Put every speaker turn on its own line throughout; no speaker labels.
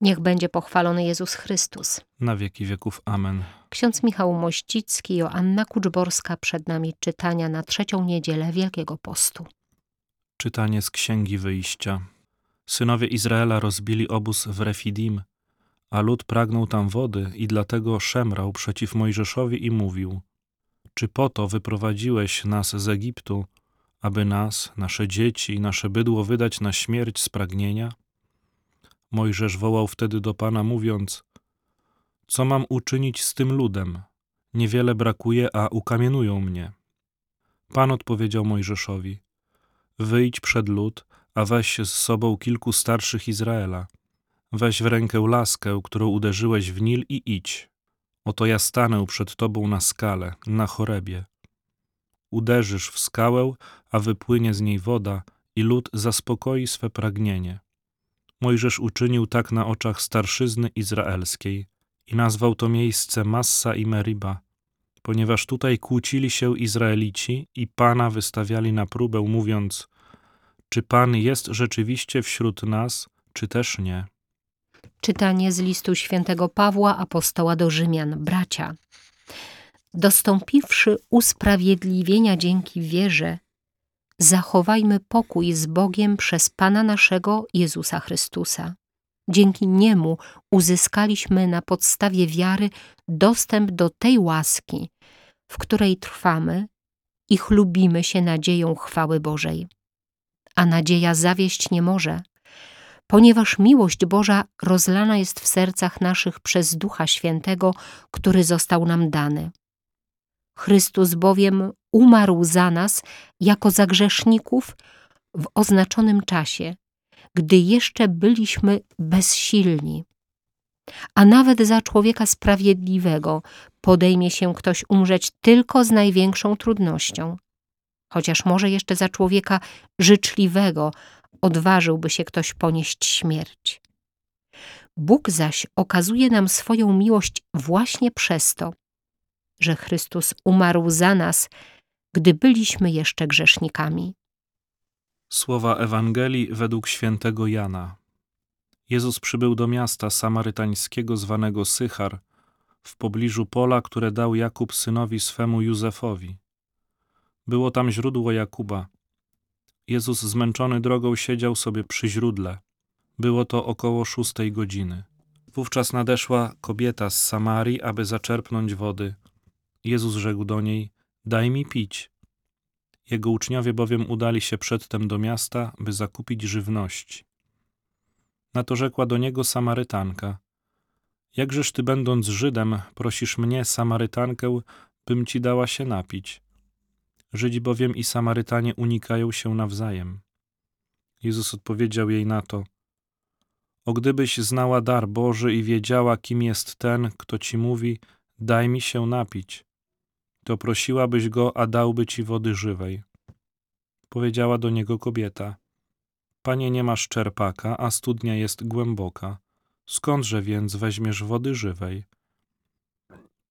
Niech będzie pochwalony Jezus Chrystus.
Na wieki wieków. Amen.
Ksiądz Michał Mościcki, Joanna Kuczborska przed nami czytania na trzecią niedzielę Wielkiego Postu.
Czytanie z Księgi Wyjścia. Synowie Izraela rozbili obóz w Refidim, a lud pragnął tam wody i dlatego szemrał przeciw Mojżeszowi i mówił: Czy po to wyprowadziłeś nas z Egiptu, aby nas, nasze dzieci i nasze bydło wydać na śmierć z pragnienia? Mojżesz wołał wtedy do Pana, mówiąc: Co mam uczynić z tym ludem? Niewiele brakuje, a ukamienują mnie. Pan odpowiedział Mojżeszowi: Wyjdź przed lud, a weź z sobą kilku starszych Izraela. Weź w rękę laskę, którą uderzyłeś w Nil i idź. Oto ja stanę przed tobą na skale, na chorebie. Uderzysz w skałę, a wypłynie z niej woda i lud zaspokoi swe pragnienie. Mojżesz uczynił tak na oczach starszyzny izraelskiej i nazwał to miejsce Massa i Meriba, ponieważ tutaj kłócili się Izraelici i Pana wystawiali na próbę, mówiąc: Czy Pan jest rzeczywiście wśród nas, czy też nie?
Czytanie z listu świętego Pawła, apostoła do Rzymian, bracia. Dostąpiwszy usprawiedliwienia dzięki wierze, zachowajmy pokój z Bogiem przez Pana naszego Jezusa Chrystusa. Dzięki Niemu uzyskaliśmy na podstawie wiary dostęp do tej łaski, w której trwamy i chlubimy się nadzieją chwały Bożej. A nadzieja zawieść nie może, ponieważ miłość Boża rozlana jest w sercach naszych przez Ducha Świętego, który został nam dany. Chrystus bowiem umarł za nas jako za grzeszników w oznaczonym czasie, gdy jeszcze byliśmy bezsilni. A nawet za człowieka sprawiedliwego podejmie się ktoś umrzeć tylko z największą trudnością. Chociaż może jeszcze za człowieka życzliwego odważyłby się ktoś ponieść śmierć. Bóg zaś okazuje nam swoją miłość właśnie przez to, że Chrystus umarł za nas, gdy byliśmy jeszcze grzesznikami.
Słowa Ewangelii według świętego Jana. Jezus przybył do miasta samarytańskiego zwanego Sychar, w pobliżu pola, które dał Jakub synowi swemu Józefowi. Było tam źródło Jakuba. Jezus zmęczony drogą siedział sobie przy źródle. Było to około szóstej godziny. Wówczas nadeszła kobieta z Samarii, aby zaczerpnąć wody. Jezus rzekł do niej: Daj mi pić. Jego uczniowie bowiem udali się przedtem do miasta, by zakupić żywności. Na to rzekła do niego Samarytanka: Jakżeż ty, będąc Żydem, prosisz mnie, Samarytankę, bym ci dała się napić? Żydzi bowiem i Samarytanie unikają się nawzajem. Jezus odpowiedział jej na to: O gdybyś znała dar Boży i wiedziała, kim jest ten, kto ci mówi: Daj mi się napić, to prosiłabyś go, a dałby ci wody żywej. Powiedziała do niego kobieta: Panie, nie masz czerpaka, a studnia jest głęboka. Skądże więc weźmiesz wody żywej?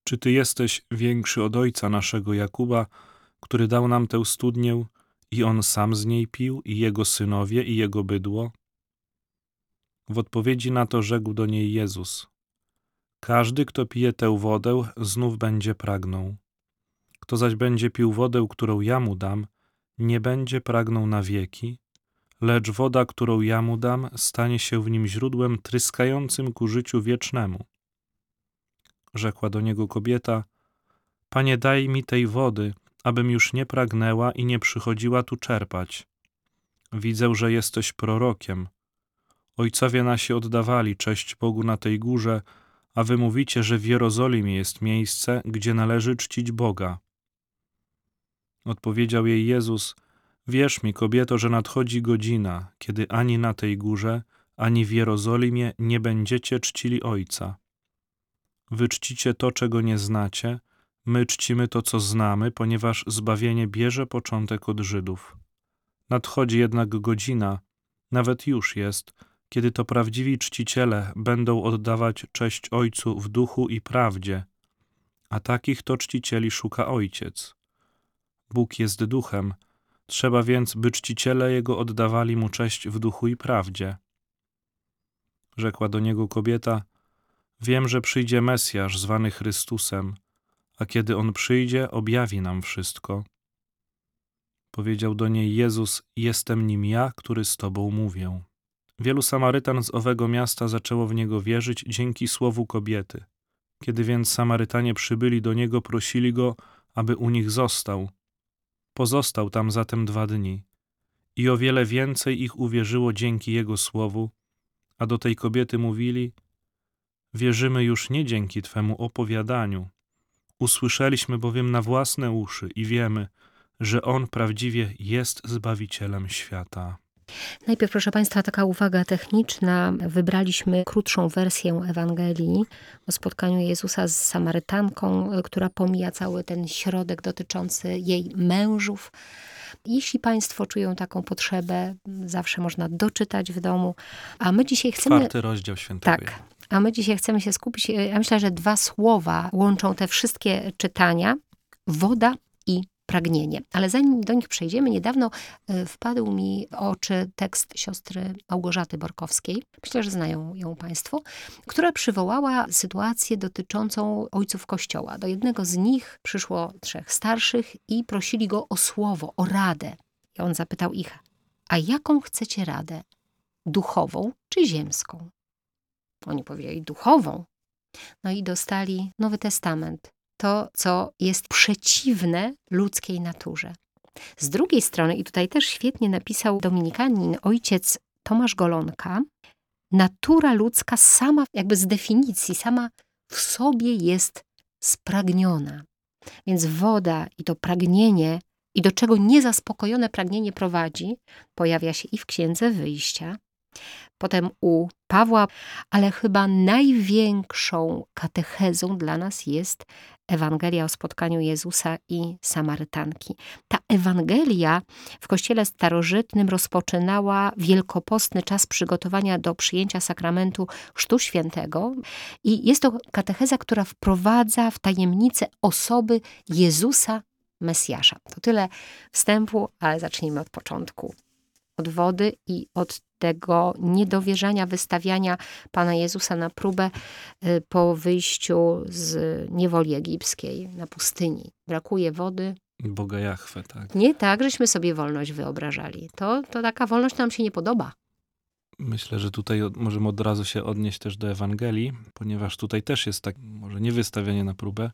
Czy ty jesteś większy od ojca naszego Jakuba, który dał nam tę studnię i on sam z niej pił, i jego synowie, i jego bydło? W odpowiedzi na to rzekł do niej Jezus: Każdy, kto pije tę wodę, znów będzie pragnął. Kto zaś będzie pił wodę, którą ja mu dam, nie będzie pragnął na wieki, lecz woda, którą ja mu dam, stanie się w nim źródłem tryskającym ku życiu wiecznemu. Rzekła do niego kobieta: Panie, daj mi tej wody, abym już nie pragnęła i nie przychodziła tu czerpać. Widzę, że jesteś prorokiem. Ojcowie nasi oddawali cześć Bogu na tej górze, a wy mówicie, że w Jerozolimie jest miejsce, gdzie należy czcić Boga. Odpowiedział jej Jezus: Wierz mi, kobieto, że nadchodzi godzina, kiedy ani na tej górze, ani w Jerozolimie nie będziecie czcili Ojca. Wy czcicie to, czego nie znacie, my czcimy to, co znamy, ponieważ zbawienie bierze początek od Żydów. Nadchodzi jednak godzina, nawet już jest, kiedy to prawdziwi czciciele będą oddawać cześć Ojcu w duchu i prawdzie, a takich to czcicieli szuka Ojciec. Bóg jest duchem, trzeba więc, by czciciele Jego oddawali Mu cześć w duchu i prawdzie. Rzekła do niego kobieta: Wiem, że przyjdzie Mesjasz zwany Chrystusem, a kiedy on przyjdzie, objawi nam wszystko. Powiedział do niej Jezus: Jestem nim ja, który z tobą mówię. Wielu Samarytan z owego miasta zaczęło w niego wierzyć dzięki słowu kobiety. Kiedy więc Samarytanie przybyli do niego, prosili go, aby u nich został. Pozostał tam zatem dwa dni. I o wiele więcej ich uwierzyło dzięki jego słowu, a do tej kobiety mówili: Wierzymy już nie dzięki twemu opowiadaniu. Usłyszeliśmy bowiem na własne uszy i wiemy, że on prawdziwie jest zbawicielem świata.
Najpierw, proszę Państwa, taka uwaga techniczna. Wybraliśmy krótszą wersję Ewangelii o spotkaniu Jezusa z Samarytanką, która pomija cały ten środek dotyczący jej mężów. Jeśli Państwo czują taką potrzebę, zawsze można doczytać w domu. A my dzisiaj chcemy.
Czwarty rozdział świętego.
Tak. A my dzisiaj chcemy się skupić. Ja myślę, że dwa słowa łączą te wszystkie czytania: woda i pragnienie. Ale zanim do nich przejdziemy, niedawno wpadł mi w oczy tekst siostry Małgorzaty Borkowskiej, myślę, że znają ją Państwo, która przywołała sytuację dotyczącą ojców Kościoła. Do jednego z nich przyszło trzech starszych i prosili go o słowo, o radę. I on zapytał ich, a jaką chcecie radę? Duchową czy ziemską? Oni powiedzieli duchową. No i dostali Nowy Testament, to, co jest przeciwne ludzkiej naturze. Z drugiej strony, i tutaj też świetnie napisał dominikanin ojciec Tomasz Golonka, natura ludzka sama, jakby z definicji, sama w sobie jest spragniona. Więc woda i to pragnienie, i do czego niezaspokojone pragnienie prowadzi, pojawia się i w Księdze Wyjścia, potem u Pawła, ale chyba największą katechezą dla nas jest Ewangelia o spotkaniu Jezusa i Samarytanki. Ta Ewangelia w Kościele Starożytnym rozpoczynała wielkopostny czas przygotowania do przyjęcia sakramentu Chrztu Świętego i jest to katecheza, która wprowadza w tajemnicę osoby Jezusa Mesjasza. To tyle wstępu, ale zacznijmy od początku. Od wody i od tego niedowierzania, wystawiania Pana Jezusa na próbę po wyjściu z niewoli egipskiej na pustyni. Brakuje wody.
Boga Jachwę, tak.
Nie tak, żeśmy sobie wolność wyobrażali. To, to taka wolność nam się nie podoba.
Myślę, że tutaj możemy od razu się odnieść też do Ewangelii, ponieważ tutaj też jest tak, może nie wystawianie na próbę,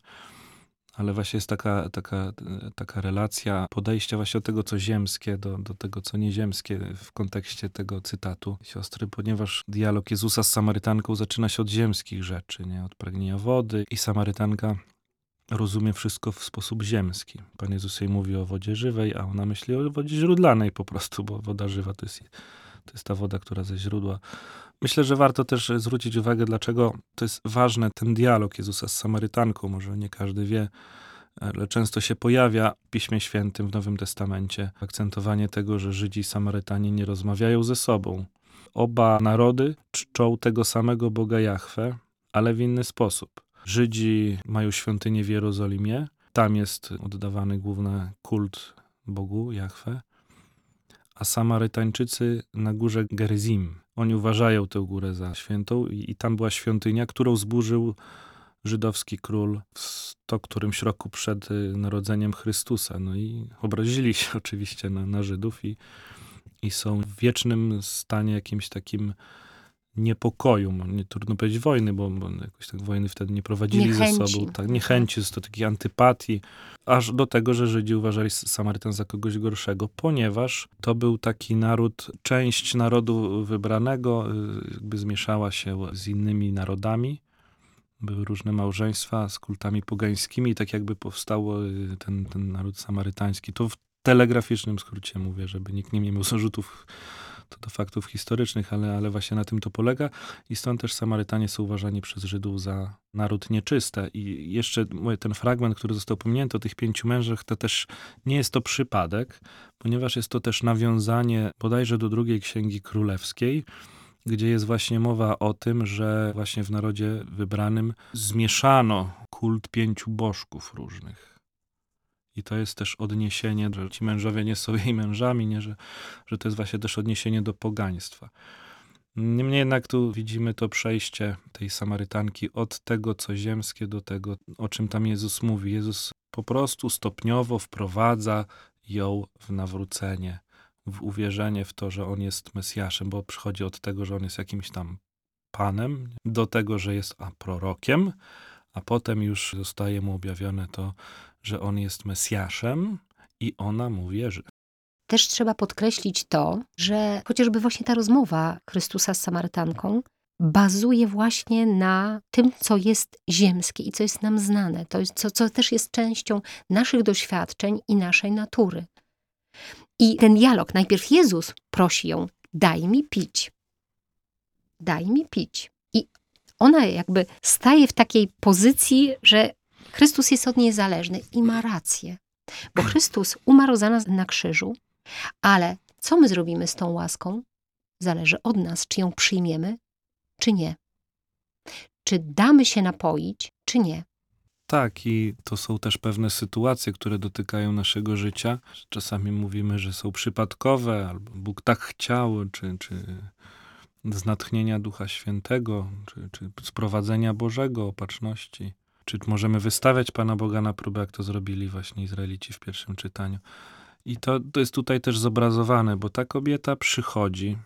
ale właśnie jest taka, taka, taka relacja podejścia właśnie od tego, co ziemskie, do, do tego, co nieziemskie w kontekście tego cytatu siostry, ponieważ dialog Jezusa z Samarytanką zaczyna się od ziemskich rzeczy, nie? od pragnienia wody i Samarytanka rozumie wszystko w sposób ziemski. Pan Jezus jej mówi o wodzie żywej, a ona myśli o wodzie źródlanej po prostu, bo woda żywa to jest, to jest ta woda, która ze źródła Myślę, że warto też zwrócić uwagę, dlaczego to jest ważne, ten dialog Jezusa z Samarytanką. Może nie każdy wie, ale często się pojawia w Piśmie Świętym, w Nowym Testamencie, akcentowanie tego, że Żydzi i Samarytanie nie rozmawiają ze sobą. Oba narody czczą tego samego Boga Jahwe, ale w inny sposób. Żydzi mają świątynię w Jerozolimie, tam jest oddawany główny kult Bogu Jahwe, a Samarytańczycy na górze Gerizim. Oni uważają tę górę za świętą i, i tam była świątynia, którą zburzył żydowski król w sto którymś roku przed y, narodzeniem Chrystusa. No i obrazili się oczywiście na, na Żydów i, i są w wiecznym stanie jakimś takim niepokoju, nie trudno powiedzieć wojny, bo, bo jakoś tak wojny wtedy nie prowadzili
niechęci.
ze sobą, tak, niechęci, jest to takiej antypatii, aż do tego, że Żydzi uważali Samarytan za kogoś gorszego, ponieważ to był taki naród, część narodu wybranego, y, jakby zmieszała się z innymi narodami, były różne małżeństwa z kultami pogańskimi, tak jakby powstało y, ten, ten naród samarytański. To w telegraficznym skrócie mówię, żeby nikt nie miał zarzutów to do faktów historycznych, ale, ale właśnie na tym to polega. I stąd też Samarytanie są uważani przez Żydów za naród nieczyste. I jeszcze mówię, ten fragment, który został pominięty o tych pięciu mężach, to też nie jest to przypadek, ponieważ jest to też nawiązanie bodajże do drugiej księgi królewskiej, gdzie jest właśnie mowa o tym, że właśnie w narodzie wybranym zmieszano kult pięciu bożków różnych. I to jest też odniesienie, że ci mężowie nie są jej mężami, nie, że, że to jest właśnie też odniesienie do pogaństwa. Niemniej jednak tu widzimy to przejście tej Samarytanki od tego, co ziemskie, do tego, o czym tam Jezus mówi. Jezus po prostu stopniowo wprowadza ją w nawrócenie, w uwierzenie w to, że On jest Mesjaszem, bo przychodzi od tego, że On jest jakimś tam Panem, do tego, że jest a, prorokiem, a potem już zostaje mu objawione to, że On jest Mesjaszem i ona mu wierzy.
Też trzeba podkreślić to, że chociażby właśnie ta rozmowa Chrystusa z Samarytanką bazuje właśnie na tym, co jest ziemskie i co jest nam znane, to jest, co, co też jest częścią naszych doświadczeń i naszej natury. I ten dialog, najpierw Jezus prosi ją, daj mi pić. Daj mi pić. I ona jakby staje w takiej pozycji, że Chrystus jest od niej zależny i ma rację. Bo Chrystus umarł za nas na krzyżu, ale co my zrobimy z tą łaską? Zależy od nas, czy ją przyjmiemy, czy nie. Czy damy się napoić, czy nie.
Tak, i to są też pewne sytuacje, które dotykają naszego życia. Czasami mówimy, że są przypadkowe, albo Bóg tak chciał, czy, czy z natchnienia Ducha Świętego, czy, czy sprowadzenia Bożego, opatrzności. Czy możemy wystawiać Pana Boga na próbę, jak to zrobili właśnie Izraelici w pierwszym czytaniu. I to, to jest tutaj też zobrazowane, bo ta kobieta przychodzi,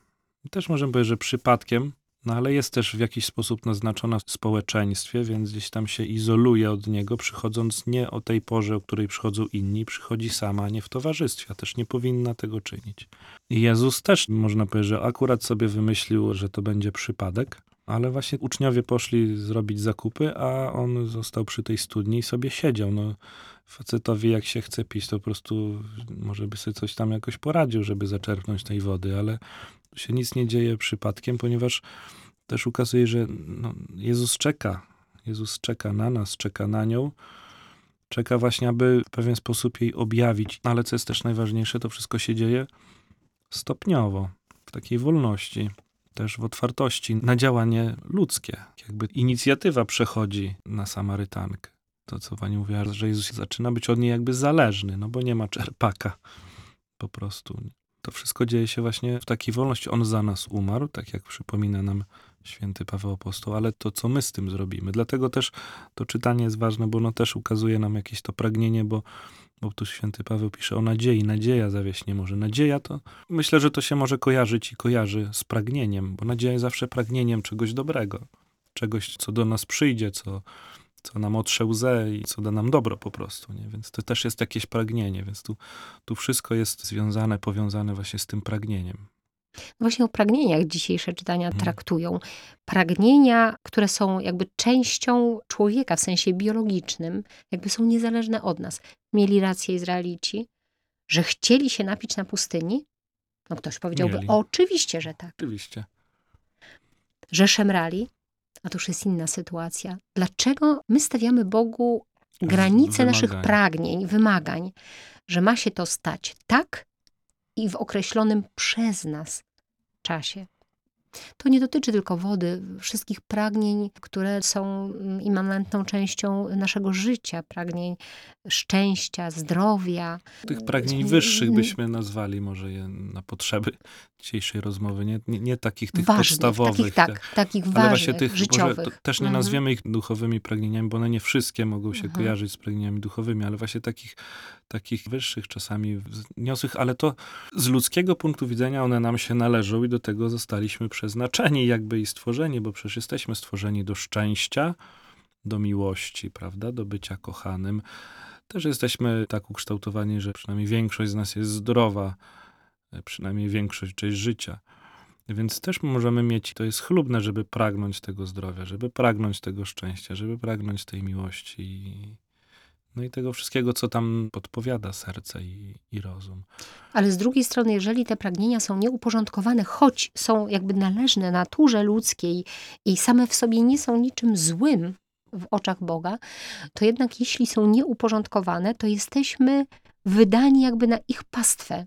też możemy powiedzieć, że przypadkiem, no ale jest też w jakiś sposób naznaczona w społeczeństwie, więc gdzieś tam się izoluje od niego, przychodząc nie o tej porze, o której przychodzą inni, przychodzi sama, nie w towarzystwie, a też nie powinna tego czynić. I Jezus też, można powiedzieć, że akurat sobie wymyślił, że to będzie przypadek, ale właśnie uczniowie poszli zrobić zakupy, a on został przy tej studni i sobie siedział. No, facetowi jak się chce pić, to po prostu może by sobie coś tam jakoś poradził, żeby zaczerpnąć tej wody, ale się nic nie dzieje przypadkiem, ponieważ też ukazuje, że no, Jezus czeka. Jezus czeka na nas, czeka na nią. Czeka właśnie, aby w pewien sposób jej objawić. Ale co jest też najważniejsze, to wszystko się dzieje stopniowo, w takiej wolności, też w otwartości na działanie ludzkie. Jakby inicjatywa przechodzi na Samarytankę. To, co pani mówiła, że Jezus zaczyna być od niej jakby zależny, no bo nie ma czerpaka po prostu. To wszystko dzieje się właśnie w takiej wolności. On za nas umarł, tak jak przypomina nam święty Paweł Apostoł, ale to, co my z tym zrobimy. Dlatego też to czytanie jest ważne, bo ono też ukazuje nam jakieś to pragnienie, bo, bo tu święty Paweł pisze o nadziei. Nadzieja zawieść nie może. Nadzieja to, myślę, że to się może kojarzyć i kojarzy z pragnieniem, bo nadzieja jest zawsze pragnieniem czegoś dobrego. Czegoś, co do nas przyjdzie, co, co nam otrze łzę i co da nam dobro po prostu, nie? Więc to też jest jakieś pragnienie, więc tu, tu wszystko jest związane, powiązane właśnie z tym pragnieniem.
Właśnie o pragnieniach dzisiejsze czytania hmm. traktują. Pragnienia, które są jakby częścią człowieka w sensie biologicznym, jakby są niezależne od nas. Mieli rację Izraelici, że chcieli się napić na pustyni? No ktoś powiedziałby, Mieli. oczywiście, że tak.
Oczywiście.
Że szemrali? A to już jest inna sytuacja. Dlaczego my stawiamy Bogu granice naszych pragnień, wymagań, że ma się to stać tak i w określonym przez nas czasie? To nie dotyczy tylko wody, wszystkich pragnień, które są mm, immanentną częścią naszego życia, pragnień szczęścia, zdrowia.
Tych pragnień wyższych byśmy nazwali może je na potrzeby dzisiejszej rozmowy, nie, nie, nie takich tych ważnych, podstawowych.
Takich, tak, takich ale ważnych, właśnie tych, życiowych.
też nie mhm. nazwiemy ich duchowymi pragnieniami, bo one nie wszystkie mogą się mhm. kojarzyć z pragnieniami duchowymi, ale właśnie takich, takich wyższych, czasami wzniosłych, ale to z ludzkiego punktu widzenia one nam się należą i do tego zostaliśmy przeznaczeni jakby i stworzeni, bo przecież jesteśmy stworzeni do szczęścia, do miłości, prawda, do bycia kochanym. Też jesteśmy tak ukształtowani, że przynajmniej większość z nas jest zdrowa, przynajmniej większość część życia. Więc też możemy mieć, to jest chlubne, żeby pragnąć tego zdrowia, żeby pragnąć tego szczęścia, żeby pragnąć tej miłości. No i tego wszystkiego, co tam podpowiada serce i, i rozum.
Ale z drugiej strony, jeżeli te pragnienia są nieuporządkowane, choć są jakby należne naturze ludzkiej i same w sobie nie są niczym złym, w oczach Boga, to jednak jeśli są nieuporządkowane, to jesteśmy wydani jakby na ich pastwę.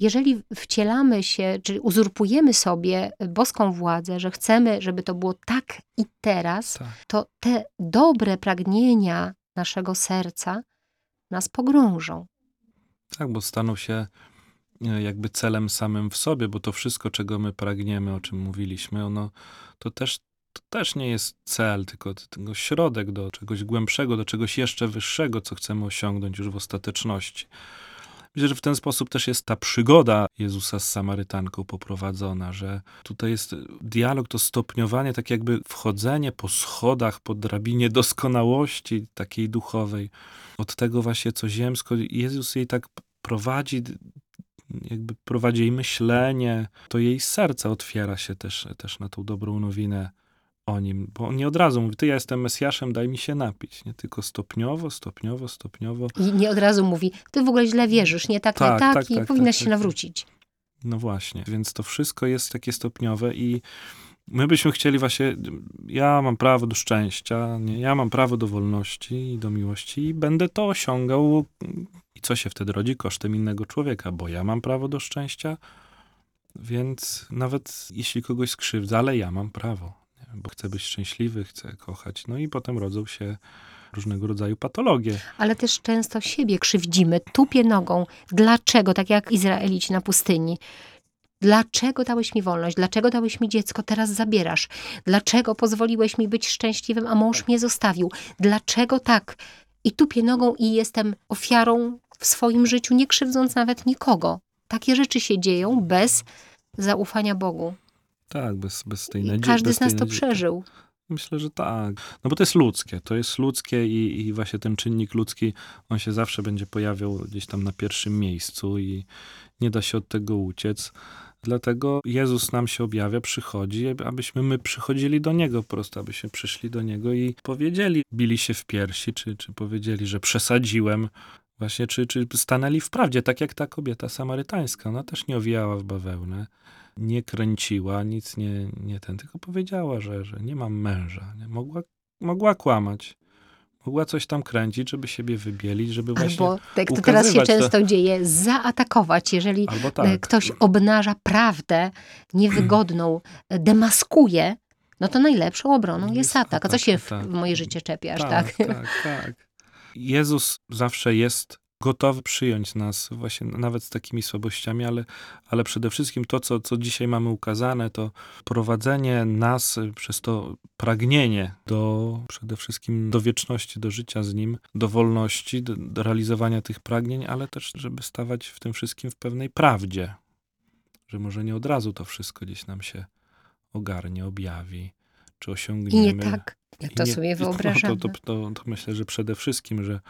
Jeżeli wcielamy się, czyli uzurpujemy sobie boską władzę, że chcemy, żeby to było tak i teraz, tak. to te dobre pragnienia naszego serca nas pogrążą.
Tak, bo staną się e, jakby celem samym w sobie, bo to wszystko, czego my pragniemy, o czym mówiliśmy, ono to też, to też nie jest cel, tylko, tylko środek do czegoś głębszego, do czegoś jeszcze wyższego, co chcemy osiągnąć już w ostateczności. Myślę, że w ten sposób też jest ta przygoda Jezusa z Samarytanką poprowadzona, że tutaj jest dialog, to stopniowanie, tak jakby wchodzenie po schodach, po drabinie doskonałości takiej duchowej, od tego właśnie co ziemsko. Jezus jej tak prowadzi, jakby prowadzi jej myślenie, to jej serce otwiera się też, też na tą dobrą nowinę o nim, bo on nie od razu mówi, ty ja jestem Mesjaszem, daj mi się napić, nie tylko stopniowo, stopniowo, stopniowo.
I nie od razu mówi, ty w ogóle źle wierzysz, nie tak, tak nie tak, tak i tak, powinnaś tak, się tak, tak. nawrócić.
No właśnie, więc to wszystko jest takie stopniowe i my byśmy chcieli właśnie, ja mam prawo do szczęścia, nie? ja mam prawo do wolności i do miłości i będę to osiągał i co się wtedy rodzi kosztem innego człowieka, bo ja mam prawo do szczęścia, więc nawet jeśli kogoś skrzywdzę, ale ja mam prawo bo chcę być szczęśliwy, chcę kochać. No i potem rodzą się różnego rodzaju patologie.
Ale też często siebie krzywdzimy, tupie nogą. Dlaczego? Tak jak Izraelici na pustyni. Dlaczego dałeś mi wolność? Dlaczego dałeś mi dziecko? Teraz zabierasz. Dlaczego pozwoliłeś mi być szczęśliwym, a mąż mnie zostawił? Dlaczego tak? I tupię nogą i jestem ofiarą w swoim życiu, nie krzywdząc nawet nikogo. Takie rzeczy się dzieją bez zaufania Bogu.
Tak, bez, bez tej nadziei.
Każdy z nas to przeżył.
Myślę, że tak. No bo to jest ludzkie. To jest ludzkie i, i właśnie ten czynnik ludzki, on się zawsze będzie pojawiał gdzieś tam na pierwszym miejscu i nie da się od tego uciec. Dlatego Jezus nam się objawia, przychodzi, abyśmy my przychodzili do Niego po prostu, abyśmy przyszli do Niego i powiedzieli, bili się w piersi, czy, czy powiedzieli, że przesadziłem, właśnie, czy, czy stanęli w prawdzie, tak jak ta kobieta samarytańska. Ona też nie owijała w bawełnę nie kręciła, nic nie, nie ten, tylko powiedziała, że, że nie mam męża. Nie? Mogła, mogła kłamać. Mogła coś tam kręcić, żeby siebie wybielić, żeby właśnie
Albo, tak to teraz się często to... dzieje, zaatakować. Jeżeli e, tak. ktoś obnaża prawdę niewygodną, e, demaskuje, no to najlepszą obroną jest, jest atak. A co się w, tak. w moje życie czepiasz, tak?
Tak, tak, tak. Jezus zawsze jest gotowy przyjąć nas właśnie nawet z takimi słabościami, ale, ale przede wszystkim to, co, co dzisiaj mamy ukazane, to prowadzenie nas przez to pragnienie do przede wszystkim do wieczności, do życia z Nim, do wolności, do, do realizowania tych pragnień, ale też, żeby stawać w tym wszystkim w pewnej prawdzie, że może nie od razu to wszystko gdzieś nam się ogarnie, objawi, czy osiągniemy.
I nie tak, jak to nie, sobie wyobrażamy.
To, to, to, to myślę, że przede wszystkim, że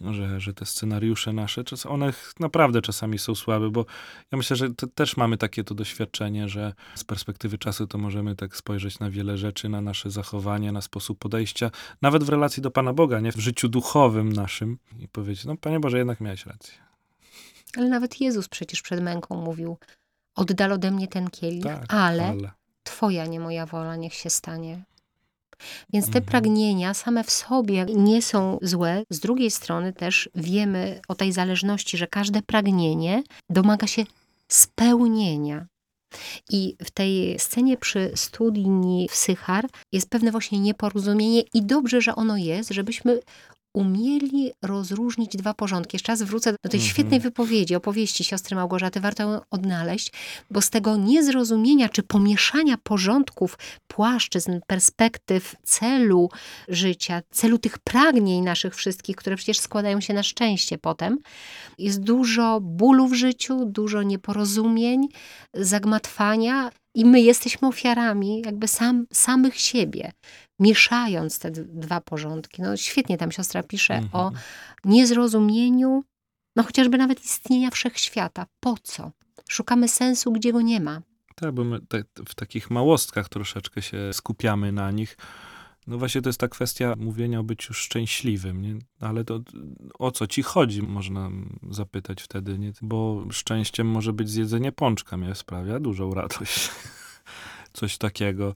że, że te scenariusze nasze, one naprawdę czasami są słabe, bo ja myślę, że też mamy takie to doświadczenie, że z perspektywy czasu to możemy tak spojrzeć na wiele rzeczy, na nasze zachowanie, na sposób podejścia, nawet w relacji do Pana Boga, nie w życiu duchowym naszym i powiedzieć, no Panie Boże, jednak miałeś rację.
Ale nawet Jezus przecież przed męką mówił, oddal ode mnie ten kielich, tak, ale, ale Twoja, nie moja wola, niech się stanie. Więc te mhm. pragnienia same w sobie nie są złe. Z drugiej strony też wiemy o tej zależności, że każde pragnienie domaga się spełnienia. I w tej scenie przy studni w Sychar jest pewne właśnie nieporozumienie i dobrze, że ono jest, żebyśmy umieli rozróżnić dwa porządki. Jeszcze raz wrócę do tej mhm. świetnej wypowiedzi, opowieści siostry Małgorzaty. Warto ją odnaleźć, bo z tego niezrozumienia czy pomieszania porządków, płaszczyzn, perspektyw, celu życia, celu tych pragnień naszych wszystkich, które przecież składają się na szczęście potem, jest dużo bólu w życiu, dużo nieporozumień, zagmatwania i my jesteśmy ofiarami jakby sam, samych siebie mieszając te dwa porządki. No świetnie tam siostra pisze mhm. o niezrozumieniu, no chociażby nawet istnienia wszechświata. Po co? Szukamy sensu, gdzie go nie ma.
Tak, bo my te, w takich małostkach troszeczkę się skupiamy na nich. No właśnie to jest ta kwestia mówienia o byciu szczęśliwym, nie? Ale to o co ci chodzi, można zapytać wtedy, nie? Bo szczęściem może być zjedzenie pączka, mnie sprawia dużą radość. Coś takiego.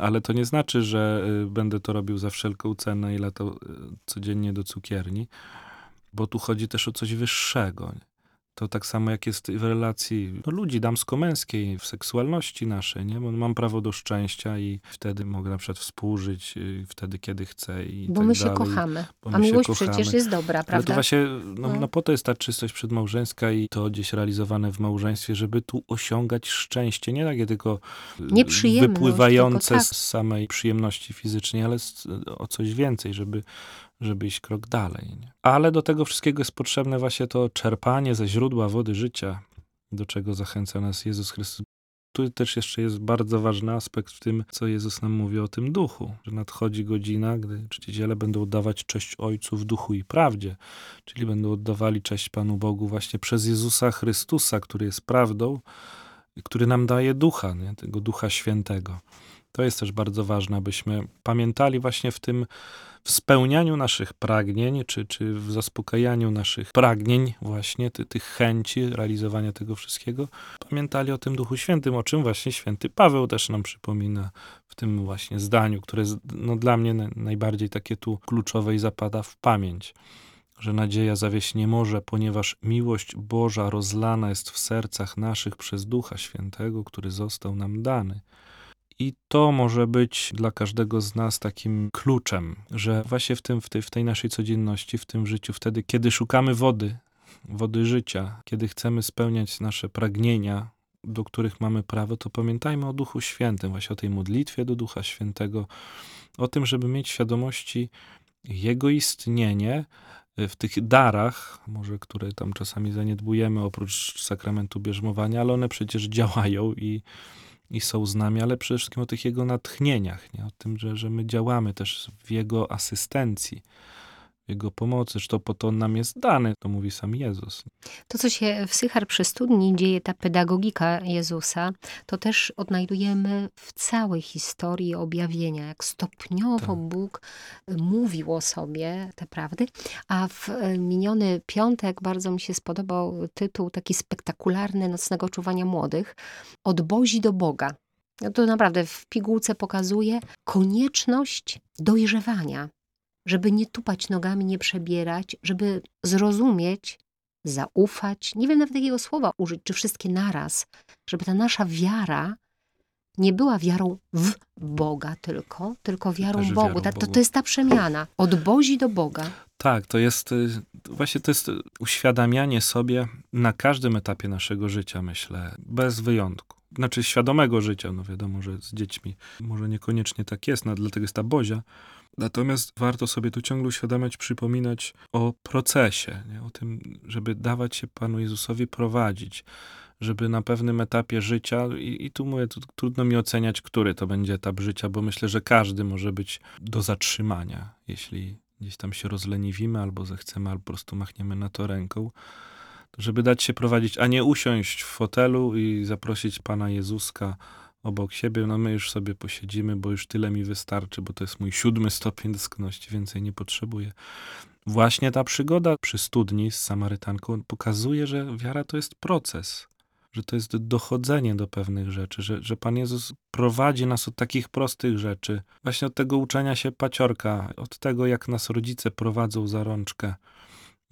Ale to nie znaczy, że y, będę to robił za wszelką cenę i latał y, codziennie do cukierni, bo tu chodzi też o coś wyższego. To tak samo jak jest w relacji no, ludzi damsko-męskiej, w seksualności naszej, nie? Bo mam prawo do szczęścia i wtedy mogę na przykład współżyć y, wtedy, kiedy chcę i
Bo
tak
my się
dalej.
kochamy.
Bo
A
my
miłość
kochamy.
przecież jest dobra,
Ale to
prawda?
właśnie, no,
No.
no po to jest ta czystość przedmałżeńska i to gdzieś realizowane w małżeństwie, żeby tu osiągać szczęście. Nie takie tylko y, wypływające
tylko tak.
z samej przyjemności fizycznej, ale o coś więcej, żeby, żeby iść krok dalej. Nie? Ale do tego wszystkiego jest potrzebne właśnie to czerpanie ze źródła wody życia, do czego zachęca nas Jezus Chrystus. Tu też jeszcze jest bardzo ważny aspekt w tym, co Jezus nam mówi o tym duchu, że nadchodzi godzina, gdy czciciele będą oddawać cześć Ojcu w duchu i prawdzie, czyli będą oddawali cześć Panu Bogu właśnie przez Jezusa Chrystusa, który jest prawdą, który nam daje ducha, nie? tego ducha świętego. To jest też bardzo ważne, abyśmy pamiętali właśnie w tym w spełnianiu naszych pragnień, czy, czy w zaspokajaniu naszych pragnień, właśnie ty, tych chęci realizowania tego wszystkiego, pamiętali o tym Duchu Świętym, o czym właśnie święty Paweł też nam przypomina w tym właśnie zdaniu, które no, dla mnie na- najbardziej takie tu kluczowe i zapada w pamięć. Że nadzieja zawieść nie może, ponieważ miłość Boża rozlana jest w sercach naszych przez Ducha Świętego, który został nam dany. I to może być dla każdego z nas takim kluczem, że właśnie w, tym, w, tej, w tej naszej codzienności, w tym życiu, wtedy, kiedy szukamy wody, wody życia, kiedy chcemy spełniać nasze pragnienia, do których mamy prawo, to pamiętajmy o Duchu Świętym, właśnie o tej modlitwie do Ducha Świętego, o tym, żeby mieć świadomości Jego istnienie w tych darach, może które tam czasami zaniedbujemy oprócz sakramentu bierzmowania, ale one przecież działają i, i są z nami, ale przede wszystkim o tych Jego natchnieniach, nie? o tym, że, że my działamy też w Jego asystencji, Jego pomocy, że to po to nam jest dany, to mówi sam Jezus.
To, co się w Sychar przy studni dzieje, ta pedagogika Jezusa, to też odnajdujemy w całej historii objawienia, jak stopniowo
Tak.
Bóg mówił o sobie te prawdy. A w e, miniony piątek bardzo mi się spodobał tytuł taki spektakularny Nocnego Czuwania Młodych. Od Bozi do Boga. No to naprawdę w pigułce pokazuje konieczność dojrzewania, żeby nie tupać nogami, nie przebierać, żeby zrozumieć, zaufać, nie wiem nawet jakiego słowa użyć, czy wszystkie naraz, żeby ta nasza wiara nie była wiarą w Boga tylko, tylko wiarą
Też
Bogu.
wiarą
Ta, to, to jest ta przemiana. Od Bozi do Boga.
Tak, to jest y, właśnie to jest uświadamianie sobie na każdym etapie naszego życia, myślę, bez wyjątku. Znaczy świadomego życia, no wiadomo, że z dziećmi może niekoniecznie tak jest, no, dlatego jest ta bozia. Natomiast warto sobie tu ciągle uświadamiać, przypominać o procesie, nie? o tym, żeby dawać się Panu Jezusowi prowadzić, żeby na pewnym etapie życia, i, i tu mówię, tu, trudno mi oceniać, który to będzie etap życia, bo myślę, że każdy może być do zatrzymania, jeśli gdzieś tam się rozleniwimy, albo zechcemy, albo po prostu machniemy na to ręką, żeby dać się prowadzić, a nie usiąść w fotelu i zaprosić Pana Jezuska obok siebie, no my już sobie posiedzimy, bo już tyle mi wystarczy, bo to jest mój siódmy stopień doskonałości, więcej nie potrzebuję. Właśnie ta przygoda przy studni z Samarytanką pokazuje, że wiara to jest proces, że to jest dochodzenie do pewnych rzeczy, że, że Pan Jezus prowadzi nas od takich prostych rzeczy, właśnie od tego uczenia się paciorka, od tego, jak nas rodzice prowadzą za rączkę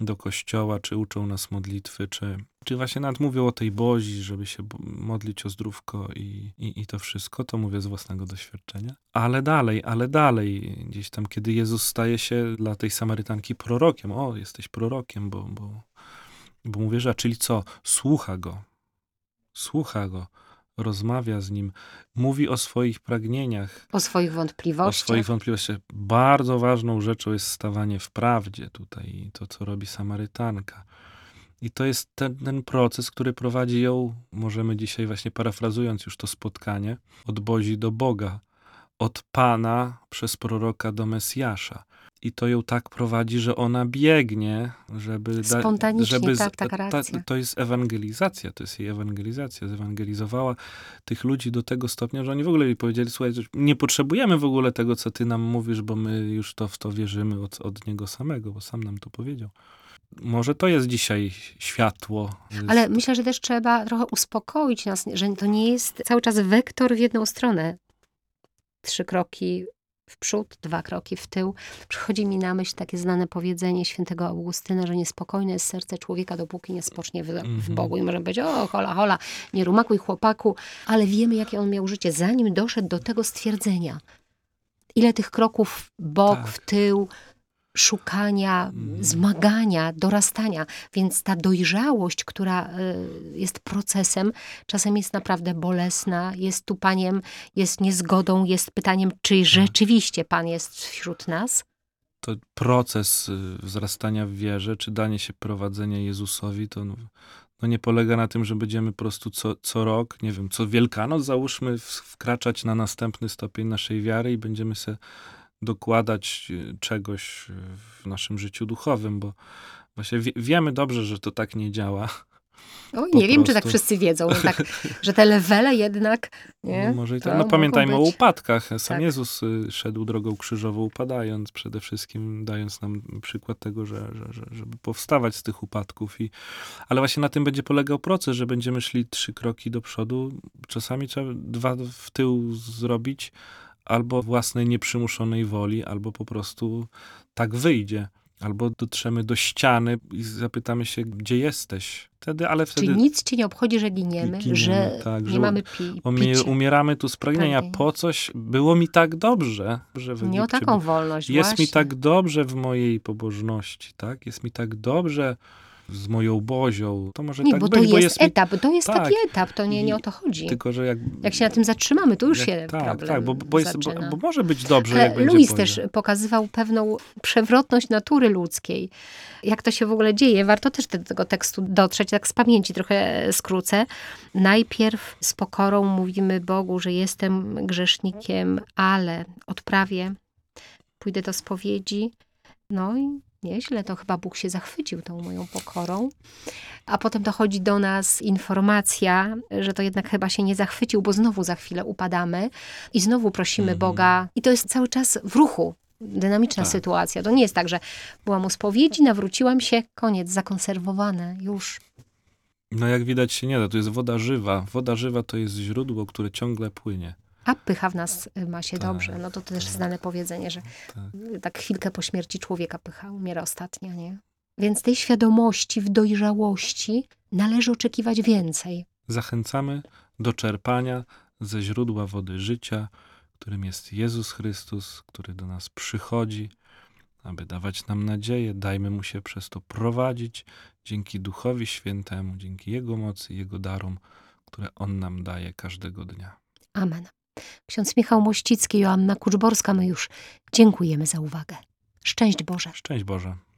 do kościoła, czy uczą nas modlitwy, czy, czy właśnie nawet mówią o tej bozi, żeby się modlić o zdrówko i, i, i to wszystko, to mówię z własnego doświadczenia. Ale dalej, ale dalej, gdzieś tam, kiedy Jezus staje się dla tej Samarytanki prorokiem, o, jesteś prorokiem, bo, bo, bo mówię, że, czyli co? Słucha go, słucha go, rozmawia z nim, mówi o swoich pragnieniach,
O swoich
o
wątpliwościach.
swoich wątpliwościach. Bardzo ważną rzeczą jest stawanie w prawdzie tutaj i to, co robi Samarytanka. I to jest ten, ten proces, który prowadzi ją, możemy dzisiaj właśnie parafrazując już to spotkanie, od Bozi do Boga, od Pana przez proroka do Mesjasza. I to ją tak prowadzi, że ona biegnie, żeby... da-
Spontanicznie,
żeby
tak, taka reakcja.
to jest ewangelizacja, to jest jej ewangelizacja. Zewangelizowała tych ludzi do tego stopnia, że oni w ogóle jej powiedzieli, słuchaj, nie potrzebujemy w ogóle tego, co ty nam mówisz, bo my już to w to wierzymy od, od niego samego, bo sam nam to powiedział. Może to jest dzisiaj światło.
Ale myślę, że też trzeba trochę uspokoić nas, że to nie jest cały czas wektor w jedną stronę. Trzy kroki w przód, dwa kroki w tył. Przychodzi mi na myśl takie znane powiedzenie świętego Augustyna, że niespokojne jest serce człowieka, dopóki nie spocznie w, w
Mhm.
Bogu. I możemy powiedzieć, o hola, hola, nie rumakuj chłopaku, ale wiemy, jakie on miał życie, zanim doszedł do tego stwierdzenia. Ile tych kroków w bok,
Tak.
w tył, szukania,
Mhm.
zmagania, dorastania. Więc ta dojrzałość, która y, jest procesem, czasem jest naprawdę bolesna, jest tupaniem, jest niezgodą, jest pytaniem, czy rzeczywiście Pan jest wśród nas?
To proces y, wzrastania w wierze, czy danie się prowadzenia Jezusowi, to no, no nie polega na tym, że będziemy po prostu co, co rok, nie wiem, co Wielkanoc załóżmy, wkraczać na następny stopień naszej wiary i będziemy sobie dokładać y, czegoś y, w naszym życiu duchowym, bo właśnie wie, wiemy dobrze, że to tak nie działa. Po
nie wiem, czy tak wszyscy wiedzą, no tak, że te lewele jednak, nie?
No, może i tak. no pamiętajmy o upadkach. Sam
Tak.
Jezus y, szedł drogą krzyżową upadając, przede wszystkim dając nam przykład tego, że, że, że, żeby powstawać z tych upadków. I, ale właśnie na tym będzie polegał proces, że będziemy szli trzy kroki do przodu. Czasami trzeba dwa w tył zrobić, albo własnej nieprzymuszonej woli, albo po prostu tak wyjdzie. Albo dotrzemy do ściany i zapytamy się, gdzie jesteś. Wtedy, ale wtedy...
Czyli nic cię nie obchodzi, że giniemy,
Giniemy,
że
tak,
nie
że
mamy pi picia.
umieramy tu z pragnienia
Pragnienia.
po coś. Było mi tak dobrze, że w
Nie o taką wolność
Jest
właśnie.
mi tak dobrze w mojej pobożności, tak? Jest mi tak dobrze z moją bozią. To może
Nie,
tak
bo
być,
to
bo
jest
jest mi...
etap, to jest
tak.
taki etap, to nie, nie o to chodzi.
Tylko, że jak...
Jak się na tym zatrzymamy, to już
jak,
się
Tak,
problem
tak, bo, bo, jest, bo, bo może być dobrze, jak
Ale
będzie
Louis też pokazywał pewną przewrotność natury ludzkiej. Jak to się w ogóle dzieje? Warto też do tego tekstu dotrzeć, tak z pamięci trochę skrócę. Najpierw z pokorą mówimy Bogu, że jestem grzesznikiem, ale odprawię, pójdę do spowiedzi. No i nieźle, to chyba Bóg się zachwycił tą moją pokorą. A potem dochodzi do nas informacja, że to jednak chyba się nie zachwycił, bo znowu za chwilę upadamy i znowu prosimy
Mhm.
Boga. I to jest cały czas w ruchu. Dynamiczna
Tak.
sytuacja. To nie jest tak, że byłam u spowiedzi, nawróciłam się, koniec, zakonserwowane, już.
No jak widać się nie da, to jest woda żywa. Woda żywa to jest źródło, które ciągle płynie.
A pycha w nas y, ma się
Tak,
dobrze. No to też
tak.
znane powiedzenie, że
Tak.
tak chwilkę po śmierci człowieka pycha umiera ostatnia, nie? Więc tej świadomości, w dojrzałości należy oczekiwać więcej.
Zachęcamy do czerpania ze źródła wody życia, którym jest Jezus Chrystus, który do nas przychodzi, aby dawać nam nadzieję. Dajmy mu się przez to prowadzić dzięki Duchowi Świętemu, dzięki Jego mocy, Jego darom, które On nam daje każdego dnia.
Amen. Ksiądz Michał Mościcki, Joanna Kuczborska, my już dziękujemy za uwagę. Szczęść Boże.
Szczęść Boże.